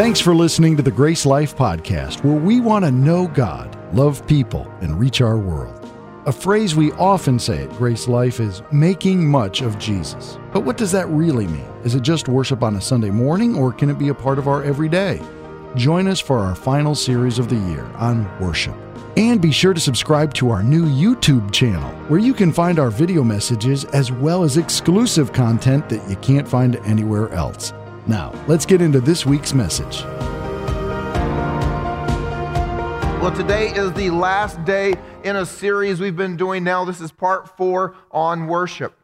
Thanks for listening to the Grace Life Podcast, where we want to know God, love people, and reach our world. A phrase we often say at Grace Life is making much of Jesus. But what does that really mean? Is it just worship on a Sunday morning, or can it be a part of our everyday? Join us for our final series of the year on worship. And be sure to subscribe to our new YouTube channel, where you can find our video messages as well as exclusive content that you can't find anywhere else. Now, let's get into this week's message. Well, today is the last day in a series we've been doing now. This is part four on worship.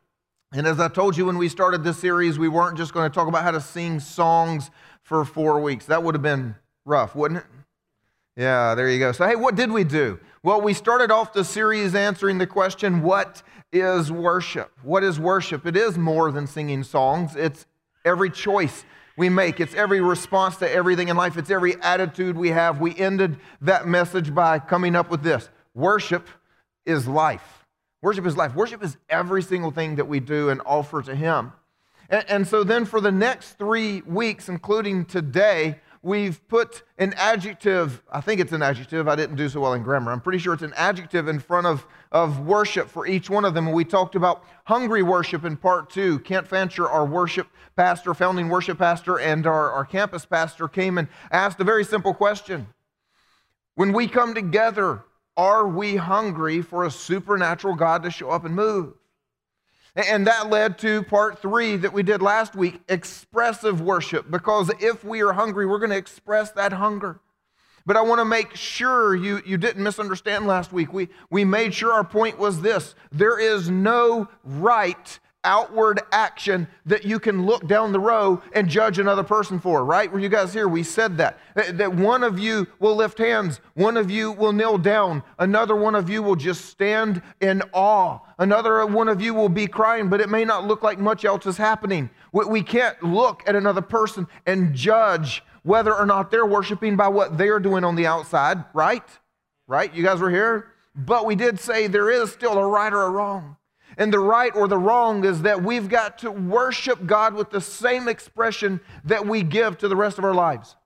And as I told you when we started this series, we weren't just going to talk about how to sing songs for four weeks. That would have been rough, wouldn't it? Yeah, there you go. So, hey, what did we do? Well, we started off the series answering the question, What is worship? What is worship? It is more than singing songs, it's every choice we make. It's every response to everything in life. It's every attitude we have. We ended that message by coming up with this worship is life. Worship is life. Worship is every single thing that we do and offer to Him. And, and so then for the next three weeks, including today, we've put an adjective, I think it's an adjective, I didn't do so well in grammar. I'm pretty sure it's an adjective in front of, of worship for each one of them. And we talked about hungry worship in part two. Kent Fancher, our worship pastor, founding worship pastor, and our, our campus pastor came and asked a very simple question. When we come together, are we hungry for a supernatural God to show up and move? And that led to part three that we did last week expressive worship. Because if we are hungry, we're going to express that hunger. But I want to make sure you, you didn't misunderstand last week. We, we made sure our point was this there is no right outward action that you can look down the row and judge another person for, right? Were you guys here? We said that. That one of you will lift hands, one of you will kneel down, another one of you will just stand in awe, another one of you will be crying, but it may not look like much else is happening. We can't look at another person and judge whether or not they're worshiping by what they're doing on the outside, right? Right? You guys were here? But we did say there is still a right or a wrong. And the right or the wrong is that we've got to worship God with the same expression that we give to the rest of our lives.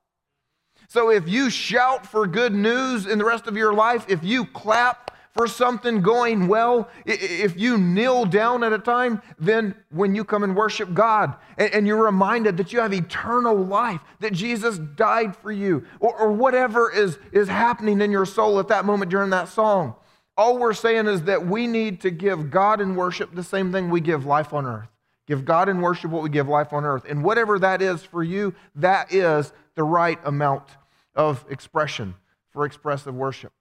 So if you shout for good news in the rest of your life, if you clap for something going well, if you kneel down at a time, then when you come and worship God and you're reminded that you have eternal life, that Jesus died for you, or, whatever is, is happening in your soul at that moment during that song, all we're saying is that we need to give God in worship the same thing we give life on earth. Give God in worship what we give life on earth. And whatever that is for you, that is the right amount of expression for expressive worship.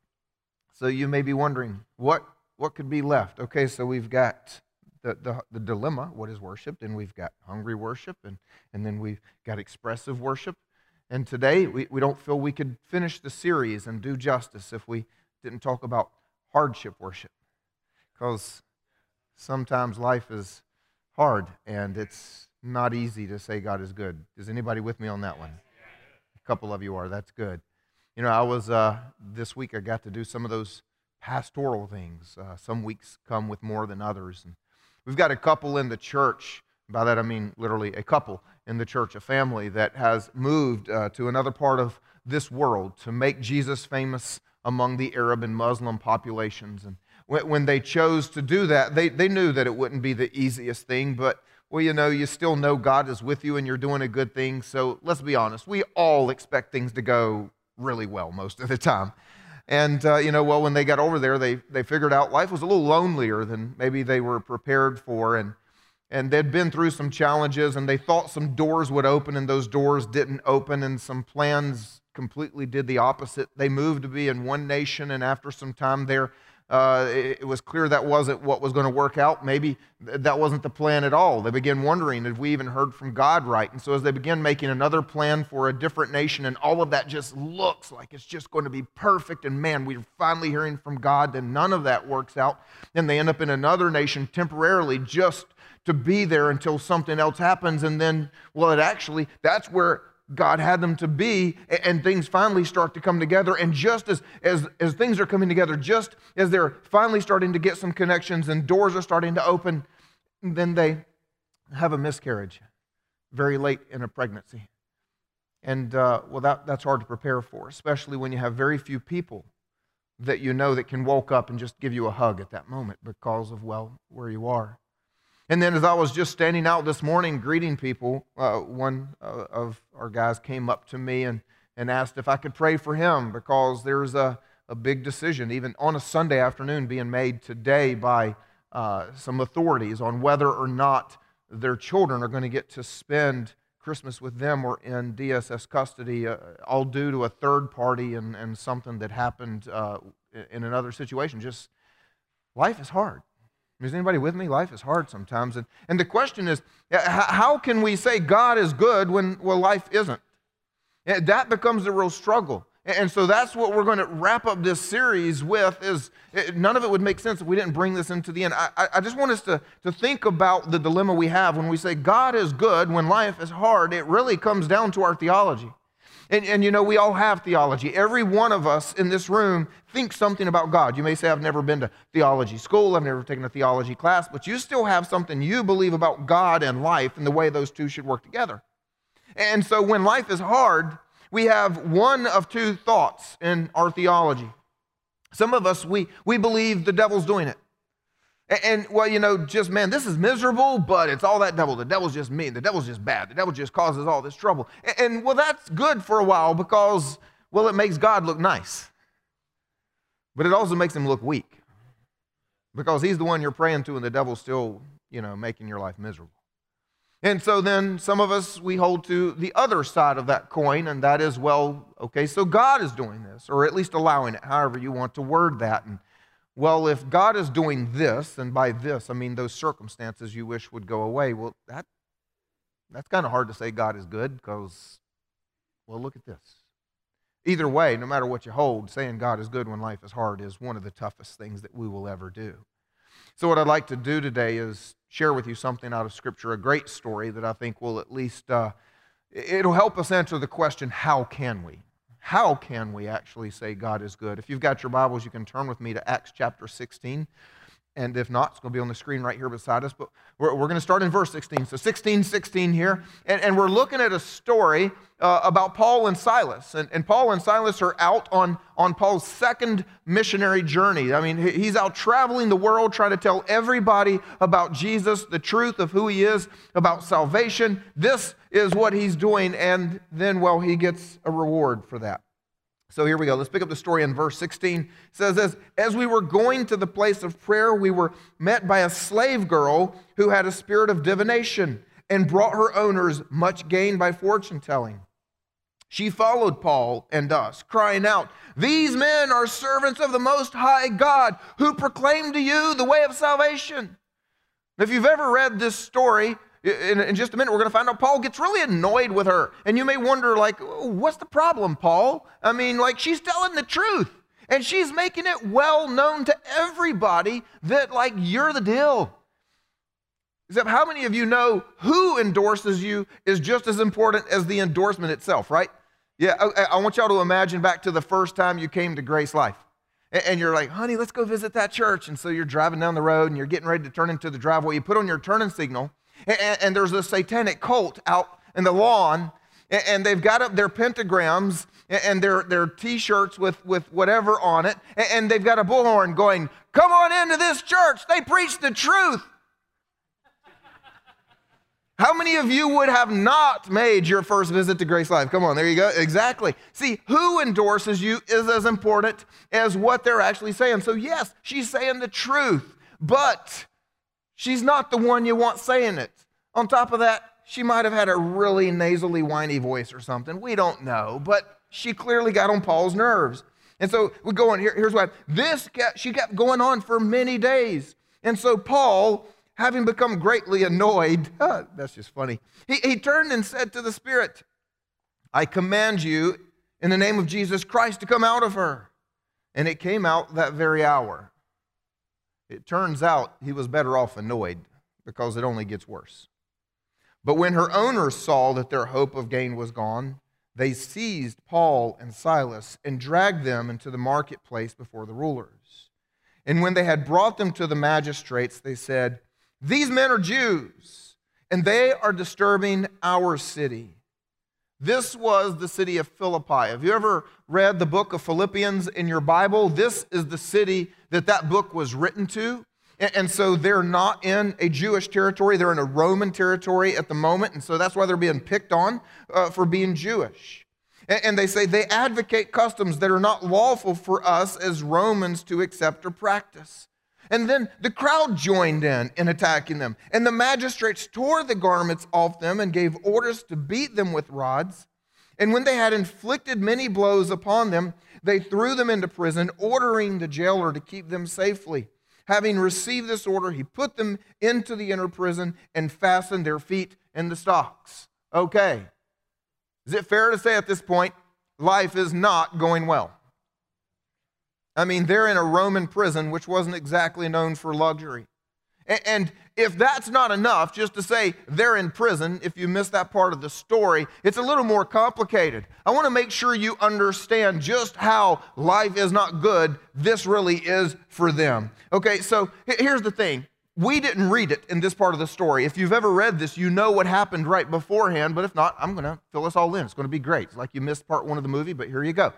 So you may be wondering, what, what could be left? Okay, so we've got the, the, the dilemma, what is worship? Then we've got hungry worship, and, and then we've got expressive worship. And today, we, we don't feel we could finish the series and do justice if we didn't talk about hardship worship because sometimes life is hard and it's not easy to say God is good. Is anybody with me on that one? A couple of you are. That's good. You know, I was, uh, this week I got to do some of those pastoral things. Uh, some weeks come with more than others. And we've got a couple in the church. By that I mean literally a couple in the church, a family that has moved uh, to another part of this world to make Jesus famous among the Arab and Muslim populations. And when they chose to do that, they, they knew that it wouldn't be the easiest thing, but well, you know, you still know God is with you and you're doing a good thing. So let's be honest, we all expect things to go really well most of the time. And, uh, you know, well, when they got over there, they, they figured out life was a little lonelier than maybe they were prepared for. And, and they'd been through some challenges and they thought some doors would open and those doors didn't open and some plans completely did the opposite. They moved to be in one nation, and after some time there, uh, it, was clear that wasn't what was going to work out. Maybe th- that wasn't the plan at all. They began wondering, had we even heard from God right? And so, as they began making another plan for a different nation, and all of that just looks like it's just going to be perfect, and man, we're finally hearing from God, then none of that works out. And they end up in another nation temporarily just to be there until something else happens. And then, well, it actually, that's where God had them to be, and things finally start to come together. And just as, as, as things are coming together, just as they're finally starting to get some connections and doors are starting to open, then they have a miscarriage very late in a pregnancy. And uh, well, that, that's hard to prepare for, especially when you have very few people that you know that can walk up and just give you a hug at that moment because of, well, where you are. And then as I was just standing out this morning greeting people, uh, one uh, of our guys came up to me and, and asked if I could pray for him because there's a, a big decision, even on a Sunday afternoon, being made today by uh, some authorities on whether or not their children are going to get to spend Christmas with them or in DSS custody, uh, all due to a third party and, and something that happened uh, in another situation. Just life is hard. Is anybody with me? Life is hard sometimes. And, and the question is how can we say God is good when well, life isn't? That becomes the real struggle. And so that's what we're going to wrap up this series with is eh, none of it would make sense if we didn't bring this into the end. I, I just want us to, to think about the dilemma we have when we say God is good when life is hard. It really comes down to our theology. And, and you know, we all have theology. Every one of us in this room thinks something about God. You may say, I've never been to theology school, I've never taken a theology class, but you still have something you believe about God and life and the way those two should work together. And so when life is hard, we have one of two thoughts in our theology. Some of us, we, we believe the devil's doing it. And, and, well, you know, just man, this is miserable, but it's all that devil. The devil's just mean. The devil's just bad. The devil just causes all this trouble. And, and well, that's good for a while because, well, it makes God look nice. But it also makes him look weak because he's the one you're praying to, and the devil's still, you know, making your life miserable. And so then some of us, we hold to the other side of that coin, and that is, well, okay, so God is doing this, or at least allowing it, however you want to word that. And well, if God is doing this, and by this, I mean those circumstances you wish would go away, well, that, that's kind of hard to say God is good because, well, look at this. Either way, no matter what you hold, saying God is good when life is hard is one of the toughest things that we will ever do. So, what I'd like to do today is share with you something out of Scripture, a great story that I think will at least, uh, it'll help us answer the question how can we? How can we actually say God is good? If you've got your Bibles, you can turn with me to Acts chapter 16. And if not, it's going to be on the screen right here beside us. But we're, we're going to start in verse 16. So 16, 16 here. And, and we're looking at a story uh, about Paul and Silas. And, and Paul and Silas are out on, on Paul's second missionary journey. I mean, he's out traveling the world trying to tell everybody about Jesus, the truth of who he is, about salvation. This is what he's doing. And then, well, he gets a reward for that. So here we go. Let's pick up the story in verse 16. It says as, as we were going to the place of prayer, we were met by a slave girl who had a spirit of divination and brought her owners much gain by fortune telling. She followed Paul and us, crying out, These men are servants of the Most High God who proclaim to you the way of salvation. If you've ever read this story, in, in just a minute, we're going to find out Paul gets really annoyed with her. And you may wonder, like, what's the problem, Paul? I mean, like, she's telling the truth. And she's making it well known to everybody that, like, you're the deal. Except, how many of you know who endorses you is just as important as the endorsement itself, right? Yeah, I, I want y'all to imagine back to the first time you came to Grace Life. And you're like, honey, let's go visit that church. And so you're driving down the road and you're getting ready to turn into the driveway. You put on your turning signal, and, and there's a satanic cult out in the lawn, and, and they've got up their pentagrams and their, their t-shirts with, with whatever on it, and, and they've got a bullhorn going, come on into this church. They preach the truth. How many of you would have not made your first visit to Grace Life? Come on, there you go. Exactly. See, who endorses you is as important as what they're actually saying. So, yes, she's saying the truth, but She's not the one you want saying it. On top of that, she might have had a really nasally, whiny voice or something. We don't know, but she clearly got on Paul's nerves. And so we go on. Here, here's why. This kept, she kept going on for many days. And so Paul, having become greatly annoyed, uh, that's just funny, he, he turned and said to the Spirit, I command you in the name of Jesus Christ to come out of her. And it came out that very hour. It turns out he was better off annoyed because it only gets worse. But when her owners saw that their hope of gain was gone, they seized Paul and Silas and dragged them into the marketplace before the rulers. And when they had brought them to the magistrates, they said, These men are Jews, and they are disturbing our city. This was the city of Philippi. Have you ever read the book of Philippians in your Bible? This is the city that that book was written to. And so they're not in a Jewish territory, they're in a Roman territory at the moment. And so that's why they're being picked on uh, for being Jewish. And they say they advocate customs that are not lawful for us as Romans to accept or practice. And then the crowd joined in in attacking them. And the magistrates tore the garments off them and gave orders to beat them with rods. And when they had inflicted many blows upon them, they threw them into prison, ordering the jailer to keep them safely. Having received this order, he put them into the inner prison and fastened their feet in the stocks. Okay. Is it fair to say at this point, life is not going well? I mean, they're in a Roman prison, which wasn't exactly known for luxury. And if that's not enough, just to say they're in prison, if you missed that part of the story, it's a little more complicated. I want to make sure you understand just how life is not good, this really is for them. Okay, so here's the thing. We didn't read it in this part of the story. If you've ever read this, you know what happened right beforehand, but if not, I'm going to fill us all in. It's going to be great. It's like you missed part one of the movie, but here you go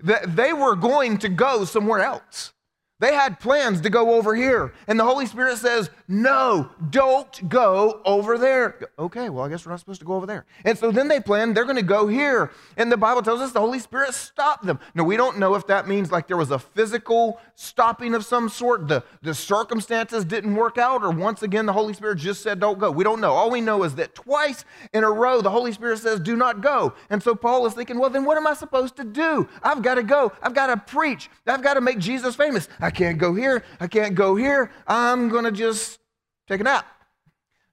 that they were going to go somewhere else. They had plans to go over here. And the Holy Spirit says, No, don't go over there. Okay, well, I guess we're not supposed to go over there. And so then they plan, they're going to go here. And the Bible tells us the Holy Spirit stopped them. Now, we don't know if that means like there was a physical stopping of some sort, the, the circumstances didn't work out, or once again, the Holy Spirit just said, Don't go. We don't know. All we know is that twice in a row, the Holy Spirit says, Do not go. And so Paul is thinking, Well, then what am I supposed to do? I've got to go. I've got to preach. I've got to make Jesus famous. Can't go here. I can't go here. I'm going to just take a nap.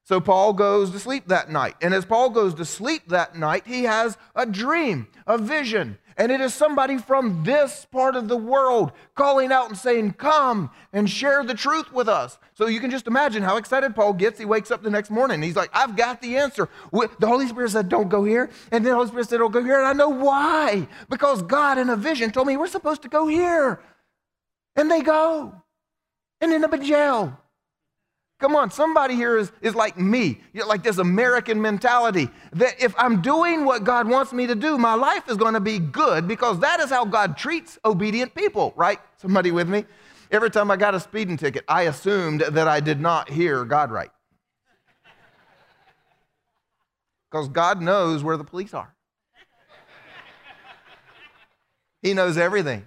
So Paul goes to sleep that night. And as Paul goes to sleep that night, he has a dream, a vision. And it is somebody from this part of the world calling out and saying, Come and share the truth with us. So you can just imagine how excited Paul gets. He wakes up the next morning. he's like, I've got the answer. The Holy Spirit said, Don't go here. And then the Holy Spirit said, Don't go here. And I know why. Because God in a vision told me we're supposed to go here. And they go and end up in jail. Come on, somebody here is, is like me, You're like this American mentality that if I'm doing what God wants me to do, my life is going to be good because that is how God treats obedient people, right? Somebody with me? Every time I got a speeding ticket, I assumed that I did not hear God right. Because God knows where the police are, He knows everything.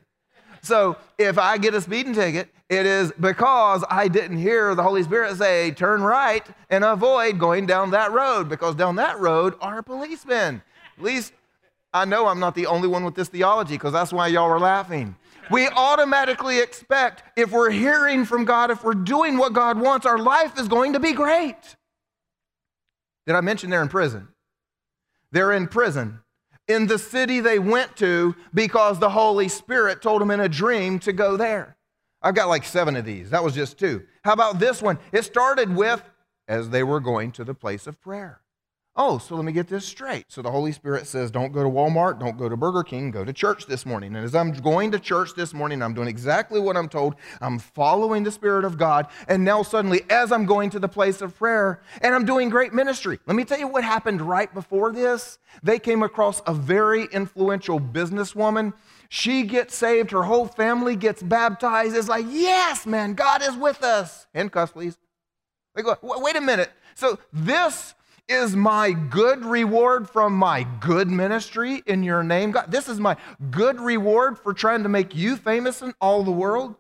So if I get a speeding ticket, it is because I didn't hear the Holy Spirit say, turn right and avoid going down that road, because down that road are policemen. At least I know I'm not the only one with this theology, because that's why y'all were laughing. We automatically expect if we're hearing from God, if we're doing what God wants, our life is going to be great. Did I mention they're in prison? They're in prison in the city they went to because the Holy Spirit told them in a dream to go there. I've got like seven of these. That was just two. How about this one? It started with as they were going to the place of prayer. Oh, so let me get this straight. So the Holy Spirit says, don't go to Walmart, don't go to Burger King, go to church this morning. And as I'm going to church this morning, I'm doing exactly what I'm told. I'm following the Spirit of God. And now suddenly, as I'm going to the place of prayer, and I'm doing great ministry, let me tell you what happened right before this. They came across a very influential businesswoman. She gets saved, her whole family gets baptized. It's like, yes, man, God is with us. Handcuffs, please. They go, wait a minute. So this is my good reward from my good ministry in your name, God? This is my good reward for trying to make you famous in all the world?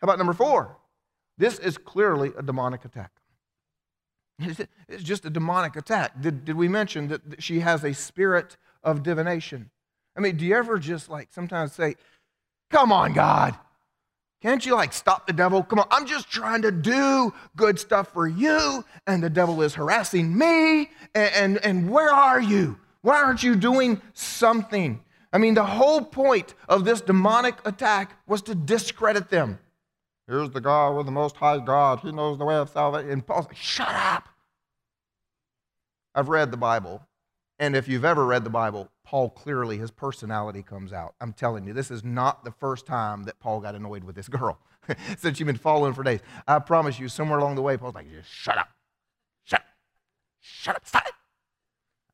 How about number four? This is clearly a demonic attack. It's just a demonic attack. Did, did we mention that she has a spirit of divination? I mean, do you ever just like sometimes say, Come on, God, can't you like stop the devil? Come on, I'm just trying to do good stuff for you, and the devil is harassing me. And, and, and, where are you? Why aren't you doing something? I mean, the whole point of this demonic attack was to discredit them. Here's the God with the most high God. He knows the way of salvation. And Paul's like, shut up. I've read the Bible. And if you've ever read the Bible, Paul clearly, his personality comes out. I'm telling you, this is not the first time that Paul got annoyed with this girl since you've been following for days. I promise you, somewhere along the way, Paul's like, just shut up. Shut up. Shut up. Stop it.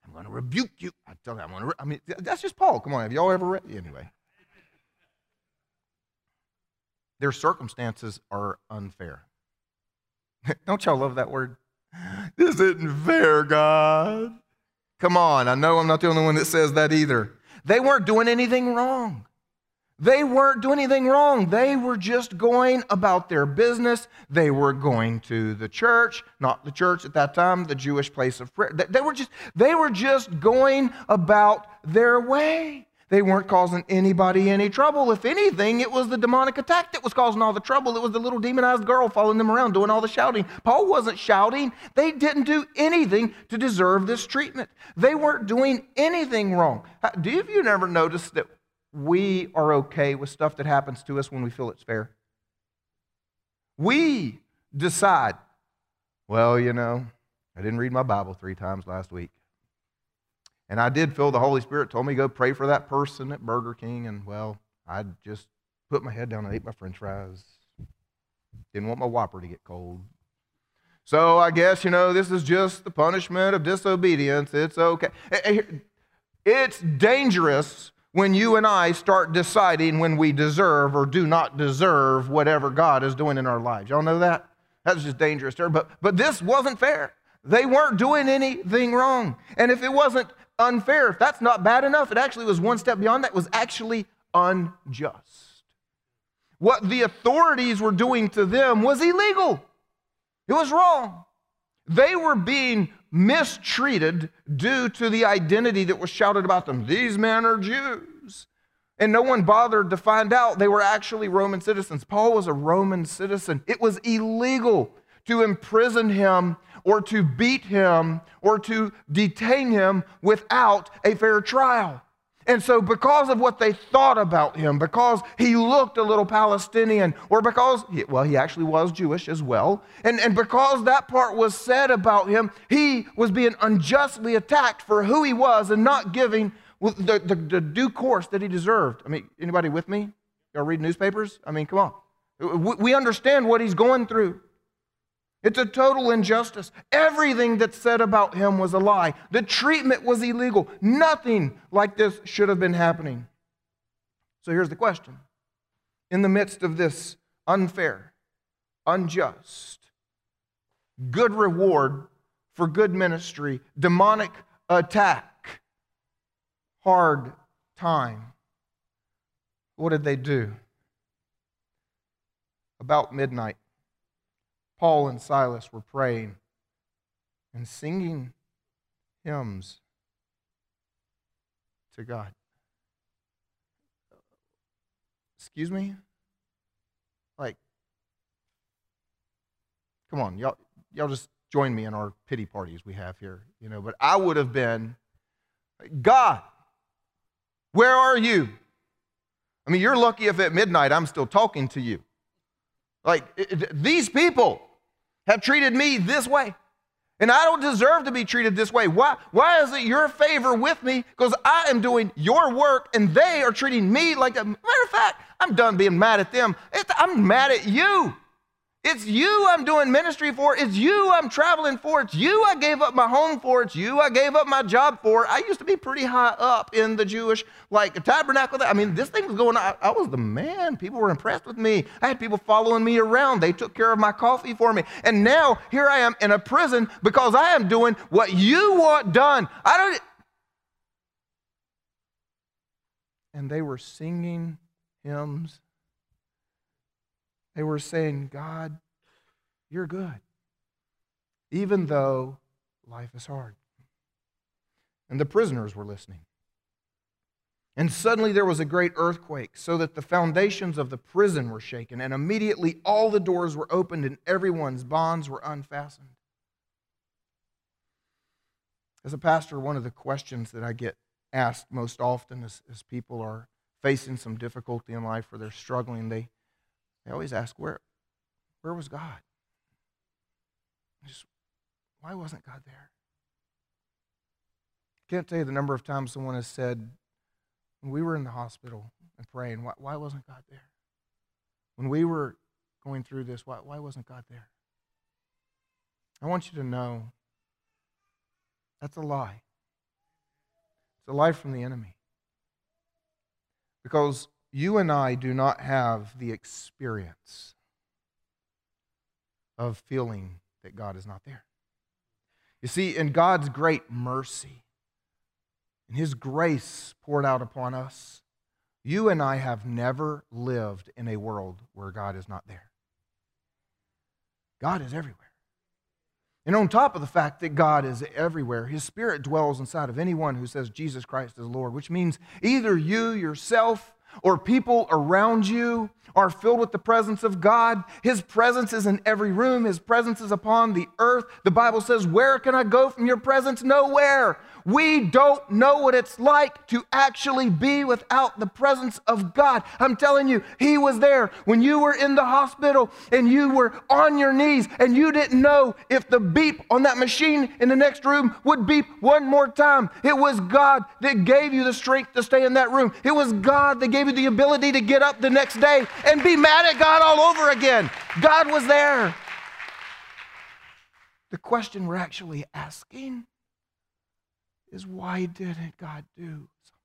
I'm going to rebuke you. I tell you, I'm going to. Re-. I mean, that's just Paul. Come on, have y'all ever read? Anyway, their circumstances are unfair. Don't y'all love that word? This isn't fair, God. Come on, I know I'm not the only one that says that either. They weren't doing anything wrong. They weren't doing anything wrong. They were just going about their business. They were going to the church, not the church at that time, the Jewish place of prayer. They were just, they were just going about their way. They weren't causing anybody any trouble. If anything, it was the demonic attack that was causing all the trouble. It was the little demonized girl following them around doing all the shouting. Paul wasn't shouting. They didn't do anything to deserve this treatment. They weren't doing anything wrong. Do you, have you never noticed that we are okay with stuff that happens to us when we feel it's fair. We decide, well, you know, I didn't read my Bible three times last week. And I did feel the Holy Spirit told me to go pray for that person at Burger King. And, well, I just put my head down and ate my french fries. Didn't want my Whopper to get cold. So I guess, you know, this is just the punishment of disobedience. It's okay. Eh, eh, it's dangerous when you and I start deciding when we deserve or do not deserve whatever God is doing in our lives. Y'all know that? That's just dangerous. But, but this wasn't fair. They weren't doing anything wrong. And if it wasn't unfair, if that's not bad enough, it actually was one step beyond that, was actually unjust. What the authorities were doing to them was illegal, it was wrong. They were being mistreated due to the identity that was shouted about them. These men are Jews. And no one bothered to find out they were actually Roman citizens. Paul was a Roman citizen. It was illegal to imprison him or to beat him or to detain him without a fair trial. And so, because of what they thought about him, because he looked a little Palestinian, or because, well, he actually was Jewish as well, and, and because that part was said about him, he was being unjustly attacked for who he was and not giving the, the, the due course that he deserved. I mean, anybody with me? Y'all read newspapers? I mean, come on. We understand what he's going through. It's a total injustice. Everything that's said about him was a lie. The treatment was illegal. Nothing like this should have been happening. So here's the question In the midst of this unfair, unjust, good reward for good ministry, demonic attack, hard time, what did they do? About midnight, Paul and Silas were praying and singing hymns to God. Excuse me? Like, come on, y'all, y'all just join me in our pity parties we have here, you know. But I would have been, God, where are you? I mean, you're lucky if at midnight I'm still talking to you. Like, it, these people, have treated me this way. And I don't deserve to be treated this way. Why, why is it your favor with me? Because I am doing your work and they are treating me like a matter of fact, I'm done being mad at them. I'm mad at you. It's you I'm doing ministry for. It's you I'm traveling for. It's you I gave up my home for. It's you I gave up my job for. I used to be pretty high up in the Jewish like tabernacle. I mean, this thing was going on. I was the man. People were impressed with me. I had people following me around. They took care of my coffee for me. And now here I am in a prison because I am doing what you want done. I don't. And they were singing hymns they were saying, God, you're good, even though life is hard. And the prisoners were listening. And suddenly there was a great earthquake, so that the foundations of the prison were shaken, and immediately all the doors were opened and everyone's bonds were unfastened. As a pastor, one of the questions that I get asked most often as, as people are facing some difficulty in life or they're struggling, they, they always ask, where, where was God? Just, why wasn't God there? Can't tell you the number of times someone has said, when we were in the hospital and praying, why, why wasn't God there? When we were going through this, why, why wasn't God there? I want you to know that's a lie. It's a lie from the enemy. Because you and I do not have the experience of feeling that God is not there. You see, in God's great mercy, in His grace poured out upon us, you and I have never lived in a world where God is not there. God is everywhere. And on top of the fact that God is everywhere, His Spirit dwells inside of anyone who says Jesus Christ is Lord, which means either you yourself or people around you are filled with the presence of God. His presence is in every room, His presence is upon the earth. The Bible says, Where can I go from your presence? Nowhere. We don't know what it's like to actually be without the presence of God. I'm telling you, He was there when you were in the hospital and you were on your knees and you didn't know if the beep on that machine in the next room would beep one more time. It was God that gave you the strength to stay in that room. It was God that gave you the ability to get up the next day and be mad at God all over again. God was there. The question we're actually asking is why didn't God do something?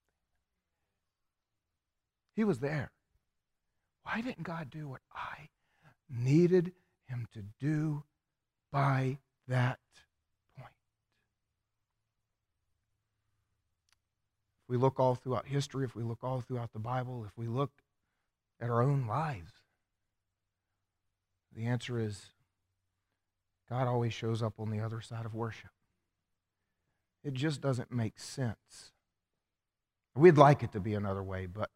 He was there. Why didn't God do what I needed him to do by that point? If we look all throughout history, if we look all throughout the Bible, if we look at our own lives, the answer is God always shows up on the other side of worship. It just doesn't make sense. We'd like it to be another way, but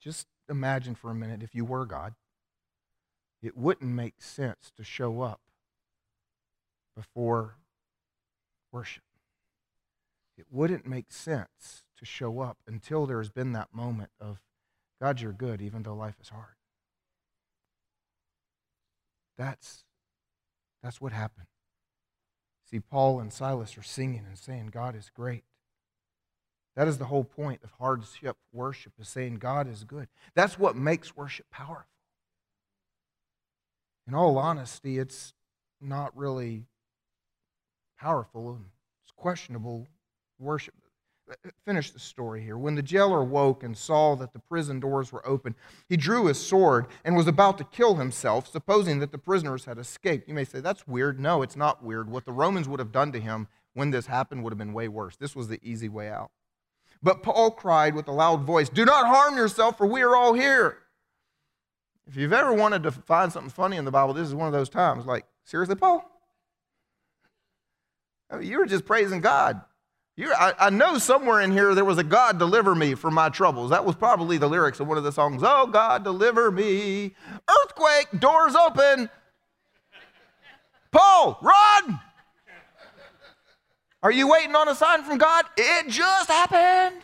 just imagine for a minute if you were God, it wouldn't make sense to show up before worship. It wouldn't make sense to show up until there's been that moment of, God, you're good, even though life is hard. That's, that's what happened. See, Paul and Silas are singing and saying, God is great. That is the whole point of hardship worship, is saying God is good. That's what makes worship powerful. In all honesty, it's not really powerful and it's questionable worship finish the story here. When the jailer woke and saw that the prison doors were open, he drew his sword and was about to kill himself, supposing that the prisoners had escaped. You may say, that's weird. No, it's not weird. What the Romans would have done to him when this happened would have been way worse. This was the easy way out. But Paul cried with a loud voice, Do not harm yourself, for we are all here. If you've ever wanted to find something funny in the Bible, this is one of those times. Like, seriously, Paul? I mean, you were just praising God. I, I, know somewhere in here there was a God deliver me from my troubles. That was probably the lyrics of one of the songs. Oh, God, deliver me. Earthquake, doors open. Paul, run. Are you waiting on a sign from God? It just happened.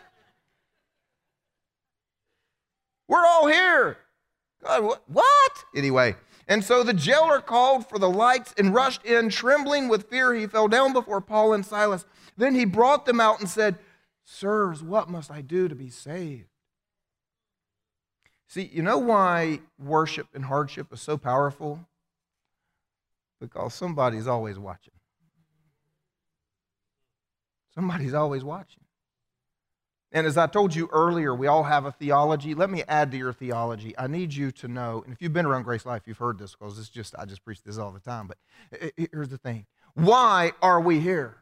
We're all here. God, what? Anyway, and so the jailer called for the lights and rushed in, trembling with fear. He fell down before Paul and Silas. Then he brought them out and said, Sirs, what must I do to be saved? See, you know why worship and hardship is so powerful? Because somebody's always watching. Somebody's always watching. And as I told you earlier, we all have a theology. Let me add to your theology. I need you to know, and if you've been around Grace Life, you've heard this because it's just, I just preach this all the time. But eh, eh, here's the thing why are we here?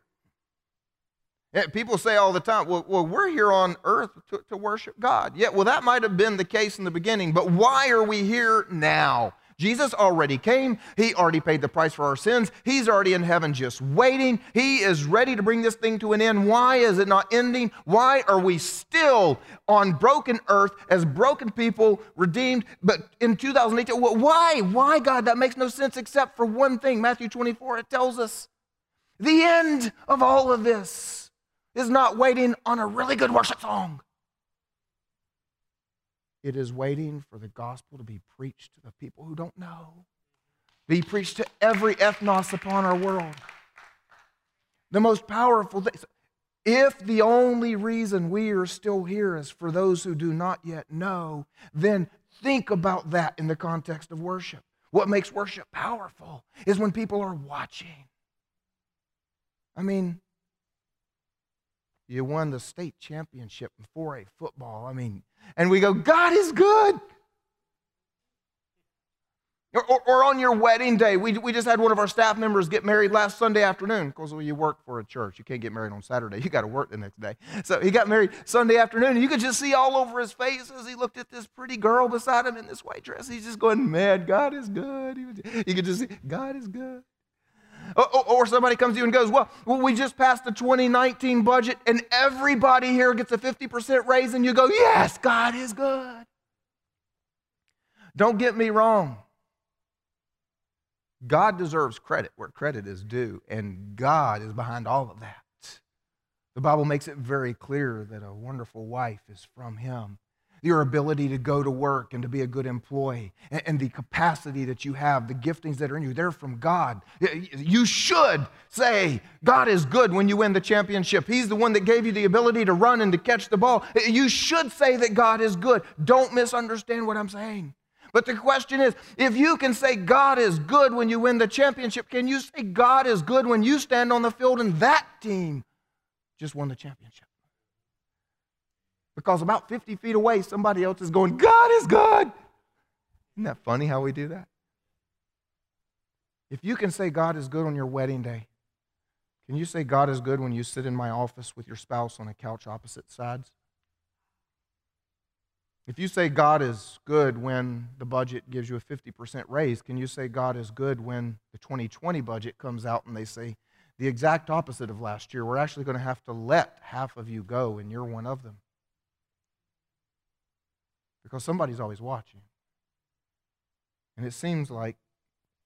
People say all the time, well, well we're here on earth to, to worship God. Yeah, well, that might have been the case in the beginning, but why are we here now? Jesus already came. He already paid the price for our sins. He's already in heaven just waiting. He is ready to bring this thing to an end. Why is it not ending? Why are we still on broken earth as broken people, redeemed, but in 2018? Why? Why, God? That makes no sense except for one thing. Matthew 24, it tells us the end of all of this is not waiting on a really good worship song. It is waiting for the gospel to be preached to the people who don't know, be preached to every ethnos upon our world. The most powerful thing. If the only reason we are still here is for those who do not yet know, then think about that in the context of worship. What makes worship powerful is when people are watching. I mean, you won the state championship in 4A football. I mean, and we go, God is good. Or, or, or, on your wedding day, we, we just had one of our staff members get married last Sunday afternoon. Because well, you work for a church, you can't get married on Saturday. You got to work the next day. So he got married Sunday afternoon, you could just see all over his face as he looked at this pretty girl beside him in this white dress. He's just going, "Man, God is good." You could just see, God is good. Or, or somebody comes to you and goes, well, well, we just passed the 2019 budget, and everybody here gets a 50% raise, and you go, Yes, God is good. Don't get me wrong. God deserves credit where credit is due, and God is behind all of that. The Bible makes it very clear that a wonderful wife is from Him. Your ability to go to work and to be a good employee, and the capacity that you have, the giftings that are in you, they're from God. You should say, God is good when you win the championship. He's the one that gave you the ability to run and to catch the ball. You should say that God is good. Don't misunderstand what I'm saying. But the question is if you can say God is good when you win the championship, can you say God is good when you stand on the field and that team just won the championship? Because about 50 feet away, somebody else is going, God is good. Isn't that funny how we do that? If you can say God is good on your wedding day, can you say God is good when you sit in my office with your spouse on a couch opposite sides? If you say God is good when the budget gives you a 50% raise, can you say God is good when the 2020 budget comes out and they say the exact opposite of last year? We're actually going to have to let half of you go, and you're one of them. Because somebody's always watching. And it seems like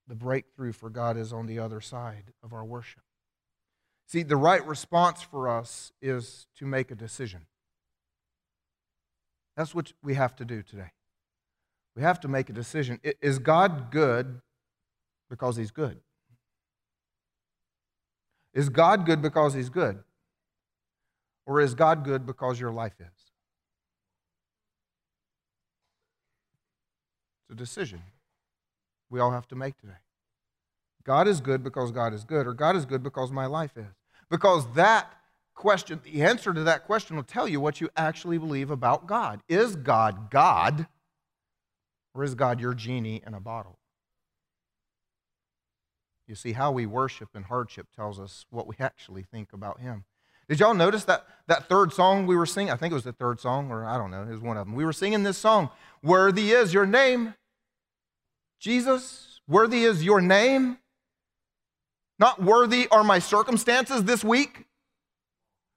the breakthrough for God is on the other side of our worship. See, the right response for us is to make a decision. That's what we have to do today. We have to make a decision. Is God good because He's good? Is God good because He's good? Or is God good because your life is? It's a decision we all have to make today. God is good because God is good, or God is good because my life is. Because that question, the answer to that question will tell you what you actually believe about God. Is God God, or is God your genie in a bottle? You see, how we worship in hardship tells us what we actually think about Him. Did y'all notice that, that third song we were singing? I think it was the third song, or I don't know, it was one of them. We were singing this song, Worthy is your name, Jesus. Worthy is your name. Not worthy are my circumstances this week.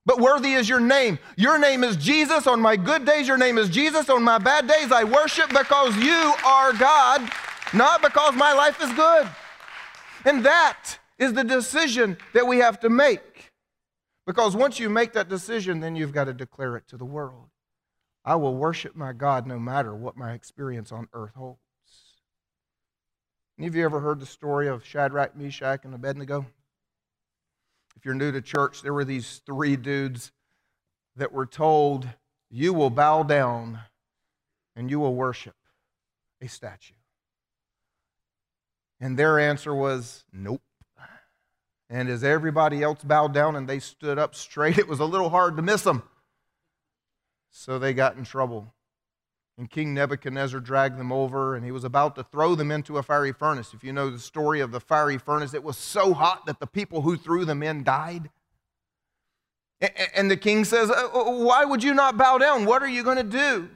But worthy is your name. Your name is Jesus. On my good days, your name is Jesus. On my bad days, I worship because you are God, not because my life is good. And that is the decision that we have to make. Because once you make that decision, then you've got to declare it to the world. I will worship my God no matter what my experience on earth holds. Any of you ever heard the story of Shadrach, Meshach, and Abednego? If you're new to church, there were these three dudes that were told, You will bow down and you will worship a statue. And their answer was, Nope. And as everybody else bowed down and they stood up straight, it was a little hard to miss them. So they got in trouble. And King Nebuchadnezzar dragged them over, and he was about to throw them into a fiery furnace. If you know the story of the fiery furnace, it was so hot that the people who threw them in died. And the king says, uh, uh, Why would you not bow down? What are you going to do?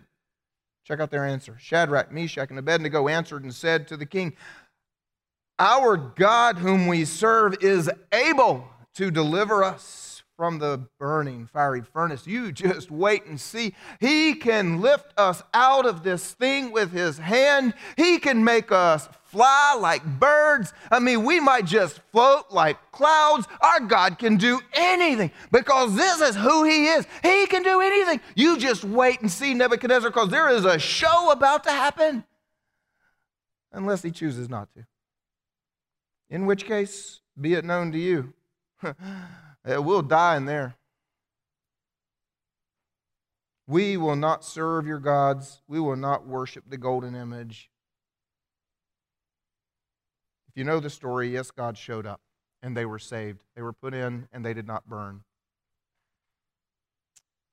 Check out their answer. Shadrach, Meshach, and Abednego answered and said to the king, Our God, whom we serve, is able to deliver us from the burning fiery furnace. You just wait and see. He can lift us out of this thing with his hand. He can make us fly like birds. I mean, we might just float like clouds. Our God can do anything because this is who he is. He can do anything. You just wait and see Nebuchadnezzar because there is a show about to happen. Unless he chooses not to. In which case, be it known to you. We'll die in there. We will not serve your gods. We will not worship the golden image. If you know the story, yes, God showed up and they were saved. They were put in and they did not burn.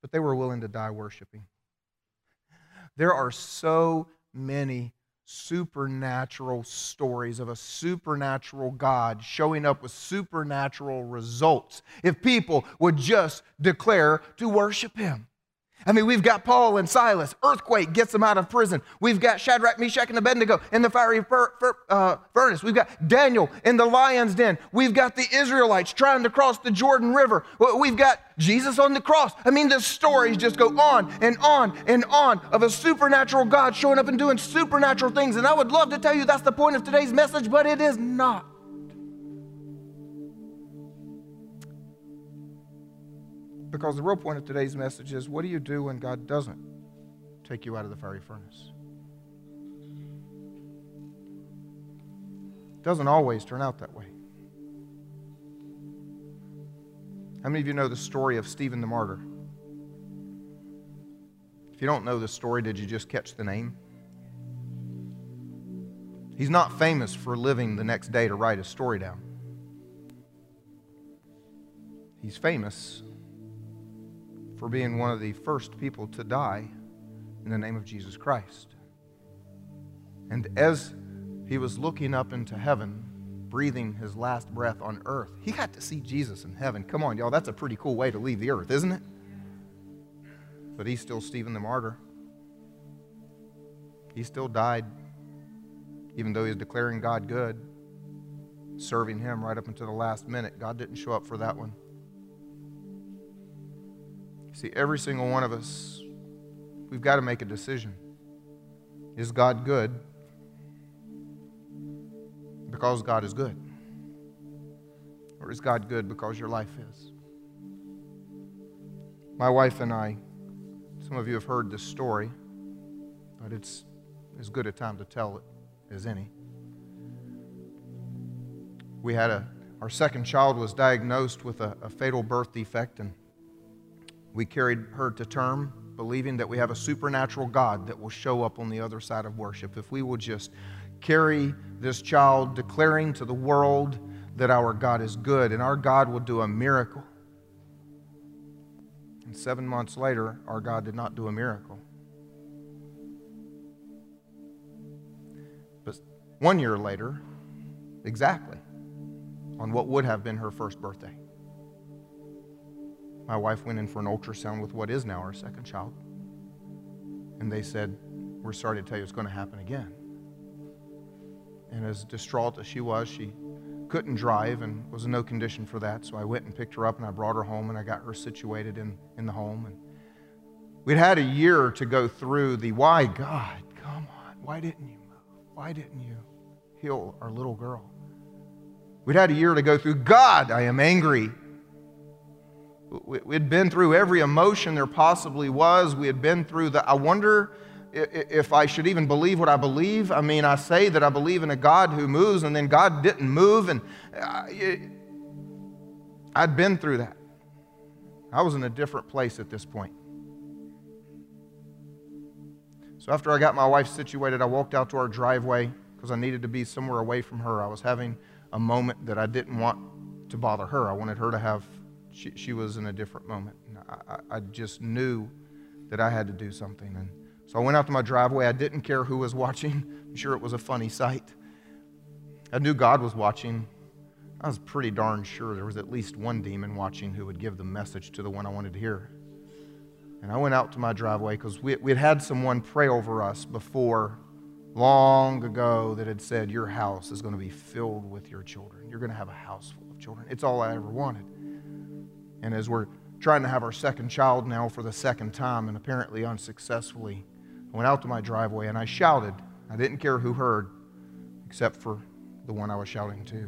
but they were willing to die worshiping. There are so many supernatural stories of a supernatural God showing up with supernatural results if people would just declare to worship Him. I mean, we've got Paul and Silas. Earthquake gets them out of prison. We've got Shadrach, Meshach, and Abednego in the fiery uh, furnace. We've got Daniel in the lion's den. We've got the Israelites trying to cross the Jordan River. We've got Jesus on the cross. I mean, the stories just go on and on and on of a supernatural God showing up and doing supernatural things. And I would love to tell you that's the point of today's message, but it is not. Because the real point of today's message is what do you do when God doesn't take you out of the fiery furnace? It doesn't always turn out that way. How many of you know the story of Stephen the martyr? If you don't know the story, did you just catch the name? He's not famous for living the next day to write his story down. He's famous for being one of the first people to die in the name of Jesus Christ. And as he was looking up into heaven, breathing his last breath on earth, he got to see Jesus in heaven. Come on, y'all, that's a pretty cool way to leave the earth, isn't it? But he's still Stephen the martyr. He still died, even though he was declaring God good, serving him right up until the last minute. God didn't show up for that one. See, every single one of us, we've got to make a decision. Is God good? Because God is good. Or is God good because your life is? My wife and I, some of you have heard this story, but it's as good a time to tell it as any. We had a, our second child was diagnosed with a, a fatal birth defect, and we carried her to term, believing that we have a supernatural God that will show up on the other side of worship. If we will just carry this child, declaring to the world that our God is good and our God will do a miracle. And seven months later, our God did not do a miracle. But one year later, exactly, on what would have been her first birthday, my wife went in for an ultrasound with what is now our second child. And they said, We're sorry to tell you it's going to happen again. And as distraught as she was, she couldn't drive and was in no condition for that. So I went and picked her up and I brought her home and I got her situated in, in the home. And we'd had a year to go through the why, God, come on, why didn't you move? Why didn't you heal our little girl? We'd had a year to go through, God, I am angry we had been through every emotion there possibly was. We had been through the, I wonder if I should even believe what I believe. I mean, I say that I believe in a God who moves, and then God didn't move, and uh, I'd been through that. I was in a different place at this point. So after I got my wife situated, I walked out to our driveway because I needed to be somewhere away from her. I was having a moment that I didn't want to bother her. I wanted her to have she, she was in a different moment. I, I just knew that I had to do something. And so I went out to my driveway. I didn't care who was watching. I'm sure it was a funny sight. I knew God was watching. I was pretty darn sure there was at least one demon watching who would give the message to the one I wanted to hear. And I went out to my driveway because we, we had had someone pray over us before, long ago, that had said, Your house is going to be filled with your children. You're going to have a house full of children. It's all I ever wanted. And as we're trying to have our second child now for the second time and apparently unsuccessfully, I went out to my driveway and I shouted. I didn't care who heard, except for the one I was shouting to.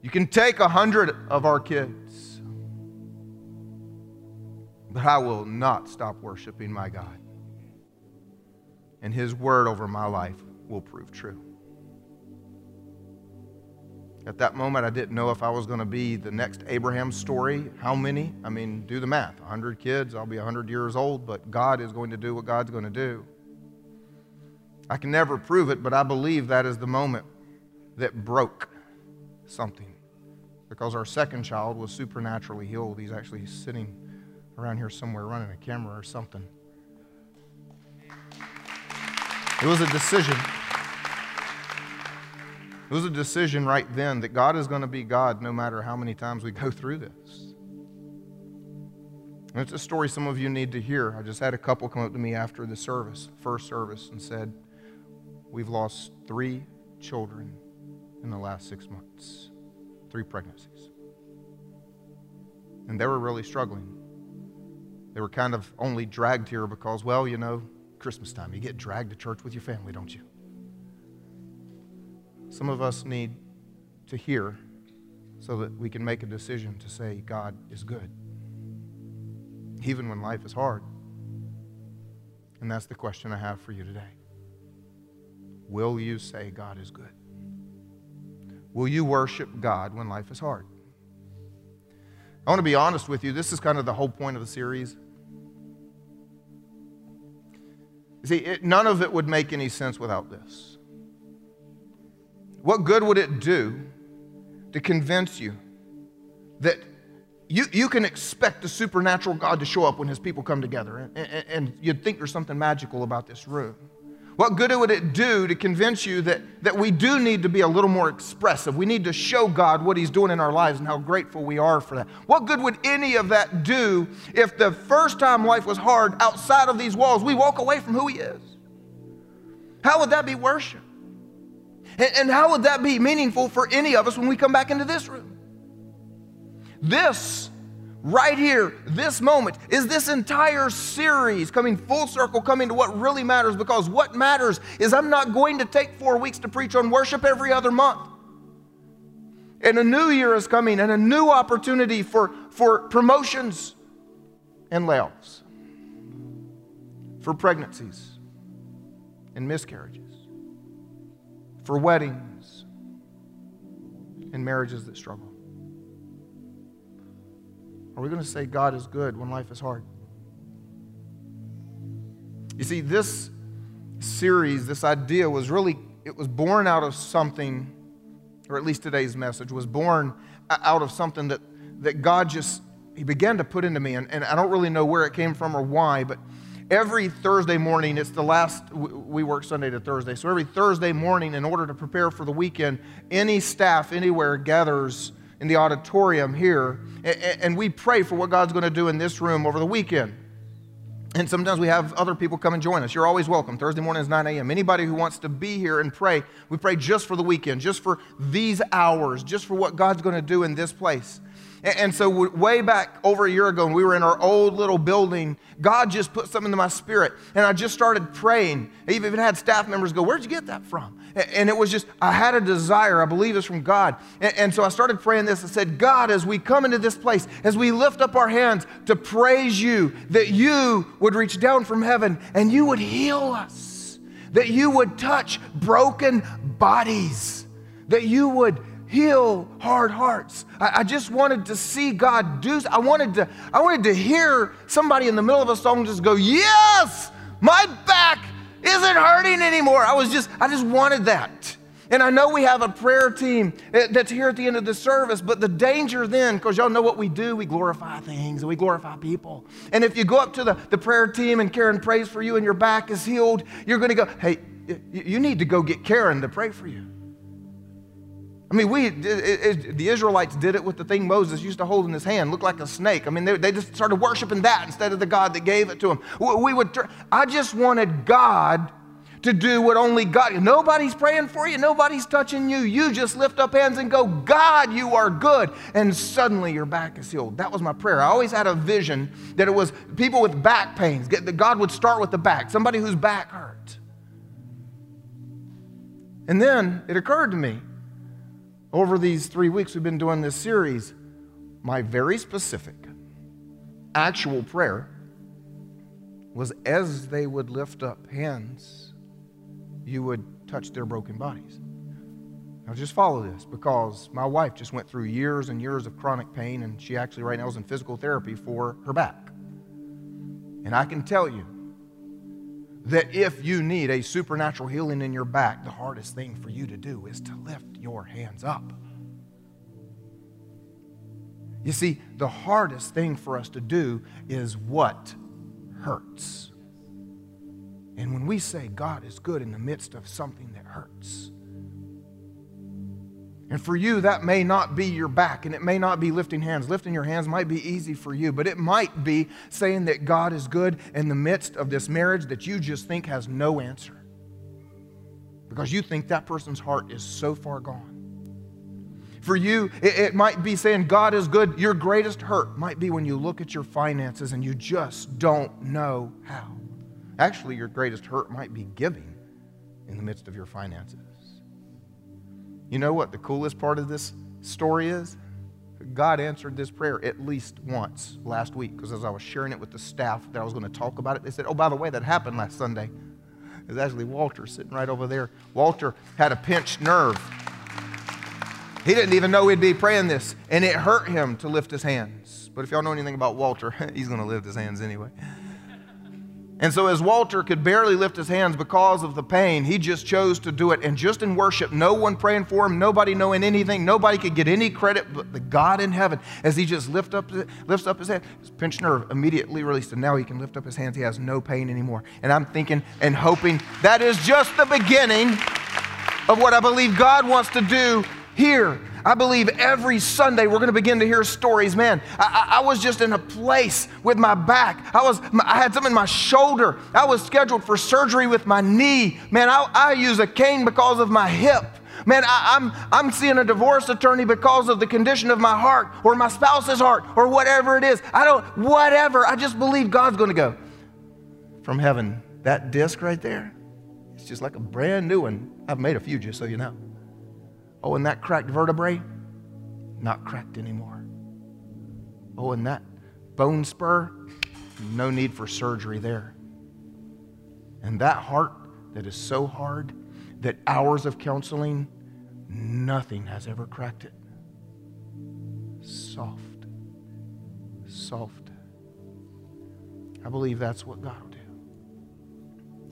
You can take a hundred of our kids, but I will not stop worshiping my God. And His word over my life will prove true. At that moment, I didn't know if I was going to be the next Abraham story. How many? I mean, do the math 100 kids, I'll be 100 years old, but God is going to do what God's going to do. I can never prove it, but I believe that is the moment that broke something. Because our second child was supernaturally healed. He's actually sitting around here somewhere running a camera or something. It was a decision. It was a decision right then that God is going to be God no matter how many times we go through this. And it's a story some of you need to hear. I just had a couple come up to me after the service, first service, and said, We've lost three children in the last six months, three pregnancies. And they were really struggling. They were kind of only dragged here because, well, you know, Christmas time, you get dragged to church with your family, don't you? Some of us need to hear so that we can make a decision to say, God is good, even when life is hard. And that's the question I have for you today. Will you say God is good? Will you worship God when life is hard? I want to be honest with you. This is kind of the whole point of the series. See, it, none of it would make any sense without this. What good would it do to convince you that you, you can expect the supernatural God to show up when his people come together, and, and, and you'd think there's something magical about this room? What good would it do to convince you that, that we do need to be a little more expressive? We need to show God what He's doing in our lives and how grateful we are for that. What good would any of that do if the first time life was hard outside of these walls, we walk away from who He is? How would that be worship? And, how would that be meaningful for any of us when we come back into this room? This right here, this moment, is this entire series coming full circle, coming to what really matters. Because what matters is I'm not going to take four weeks to preach on worship every other month. And a new year is coming and a new opportunity for, for promotions and layoffs, for pregnancies and miscarriages, for weddings and marriages that struggle. Are we going to say God is good when life is hard? You see, this series, this idea was really, it was born out of something, or at least today's message was born out of something that, that God just, He began to put into me. And, and I don't really know where it came from or why, but every Thursday morning, it's the last, we work Sunday to Thursday. So every Thursday morning, in order to prepare for the weekend, any staff anywhere gathers in the auditorium here, and we pray for what God's going to do in this room over the weekend. And sometimes we have other people come and join us. You're always welcome. Thursday morning is 9 a.m. Anybody who wants to be here and pray, we pray just for the weekend, just for these hours, just for what God's going to do in this place. And so, way back over a year ago, when we were in our old little building, God just put something into my spirit. And I just started praying. I even had staff members go, Where'd you get that from? And it was just, I had a desire. I believe it's from God. And so I started praying this. I said, God, as we come into this place, as we lift up our hands to praise you, that you would reach down from heaven and you would heal us, that you would touch broken bodies, that you would heal hard hearts. I, I, just wanted to see God do. I wanted to. I wanted to hear somebody in the middle of a song just go, "Yes, my back isn't hurting anymore." I was just. I just wanted that. And I know we have a prayer team eh, that's here at the end of the service, but the danger then, because y'all know what we do, we glorify things and we glorify people. And if you go up to the, the prayer team and Karen prays for you and your back is healed, you're going to go, hey, you need to go get Karen to pray for you. I mean, we, it, it, the Israelites did it with the thing Moses used to hold in his hand, looked like a snake. I mean, they, they just started worshiping that instead of the God that gave it to them. We, we would, I just wanted God to do what only God, nobody's praying for you, nobody's touching you. You just lift up hands and go, God, you are good. And suddenly your back is healed. That was my prayer. I always had a vision that it was people with back pains, that God would start with the back, somebody whose back hurt. And then it occurred to me over these three weeks we've been doing this series, my very specific, actual prayer was as they would lift up hands, you would touch their broken bodies. Now, just follow this because my wife just went through years and years of chronic pain, and she actually right now is in physical therapy for her back. And I can tell you that if you need a supernatural healing in your back, the hardest thing for you to do is to lift your hands up. You see, the hardest thing for us to do is what hurts. And when we say God is good in the midst of something that hurts, and for you, that may not be your back and it may not be lifting hands. Lifting your hands might be easy for you, but it might be saying that God is good in the midst of this marriage that you just think has no answer. Because you think that person's heart is so far gone. For you, it, it might be saying God is good. Your greatest hurt might be when you look at your finances and you just don't know how. Actually, your greatest hurt might be giving in the midst of your finances. You know what the coolest part of this story is? God answered this prayer at least once last week because as I was sharing it with the staff that I was going to talk about it, they said, Oh, by the way, that happened last Sunday. Was actually Walter sitting right over there. Walter had a pinched nerve. He didn't even know we'd be praying this, and it hurt him to lift his hands. But if y'all know anything about Walter, he's going to lift his hands anyway. And so, as Walter could barely lift his hands because of the pain, he just chose to do it. And just in worship, no one praying for him, nobody knowing anything, nobody could get any credit but the God in heaven. As he just lift up, lifts up his hand, his pinched nerve immediately released. And now he can lift up his hands. He has no pain anymore. And I'm thinking and hoping that is just the beginning of what I believe God wants to do here I believe every Sunday we're going to begin to hear stories. Man, I, I, was just in a place with my back. I was, I had something in my shoulder. I was scheduled for surgery with my knee. Man, I, I use a cane because of my hip. Man, I, I'm, I'm seeing a divorce attorney because of the condition of my heart or my spouse's heart or whatever it is. I don't, whatever. I just believe God's going to go from heaven. That disc right there, it's just like a brand new one. I've made a few just so you know. Oh, and that cracked vertebrae, not cracked anymore. Oh, and that bone spur, no need for surgery there. And that heart that is so hard that hours of counseling, nothing has ever cracked it. Soft. Soft. I believe that's what God will do.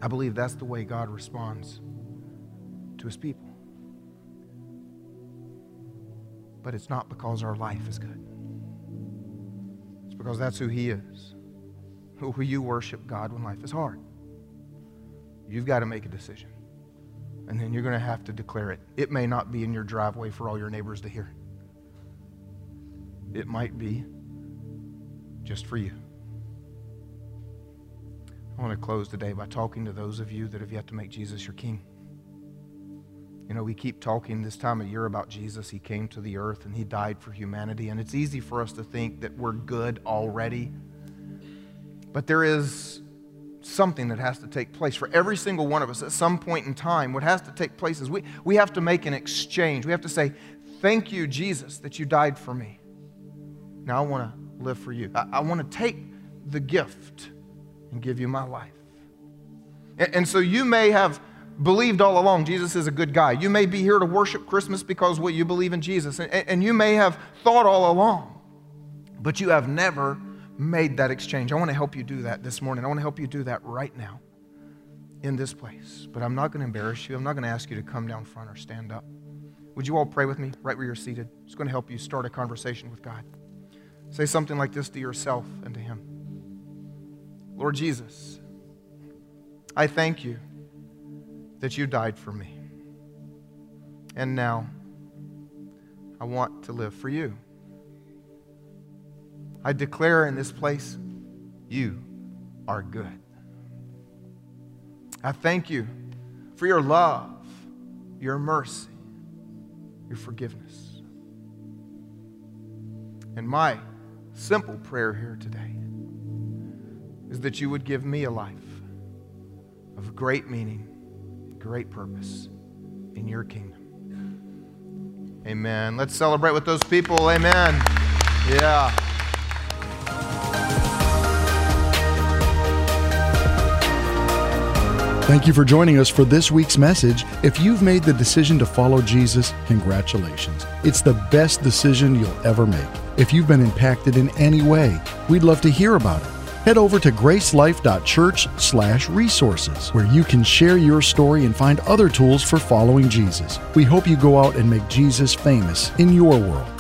I believe that's the way God responds to his people. But it's not because our life is good. It's because that's who He is. Who you worship God when life is hard. You've got to make a decision. And then you're going to have to declare it. It may not be in your driveway for all your neighbors to hear. It might be just for you. I want to close today by talking to those of you that have yet to make Jesus your king. You know, we keep talking this time of year about Jesus. He came to the earth and he died for humanity. And it's easy for us to think that we're good already. But there is something that has to take place for every single one of us at some point in time. What has to take place is we, we have to make an exchange. We have to say, Thank you, Jesus, that you died for me. Now I want to live for you. I, I want to take the gift and give you my life. And, and so you may have believed all along Jesus is a good guy. You may be here to worship Christmas because what you believe in Jesus, and, and you may have thought all along, but you have never made that exchange. I want to help you do that this morning. I want to help you do that right now in this place. But I'm not going to embarrass you. I'm not going to ask you to come down front or stand up. Would you all pray with me right where you're seated? It's going to help you start a conversation with God. Say something like this to yourself and to Him Lord Jesus, I thank you that you died for me. And now I want to live for you. I declare in this place, you are good. I thank you for your love, your mercy, your forgiveness. And my simple prayer here today is that you would give me a life of great meaning great purpose in your kingdom. Amen. Let's celebrate with those people. Amen. Yeah. Thank you for joining us for this week's message. If you've made the decision to follow Jesus, congratulations. It's the best decision you'll ever make. If you've been impacted in any way, we'd love to hear about it head over to gracelife.church/resources where you can share your story and find other tools for following Jesus. We hope you go out and make Jesus famous in your world.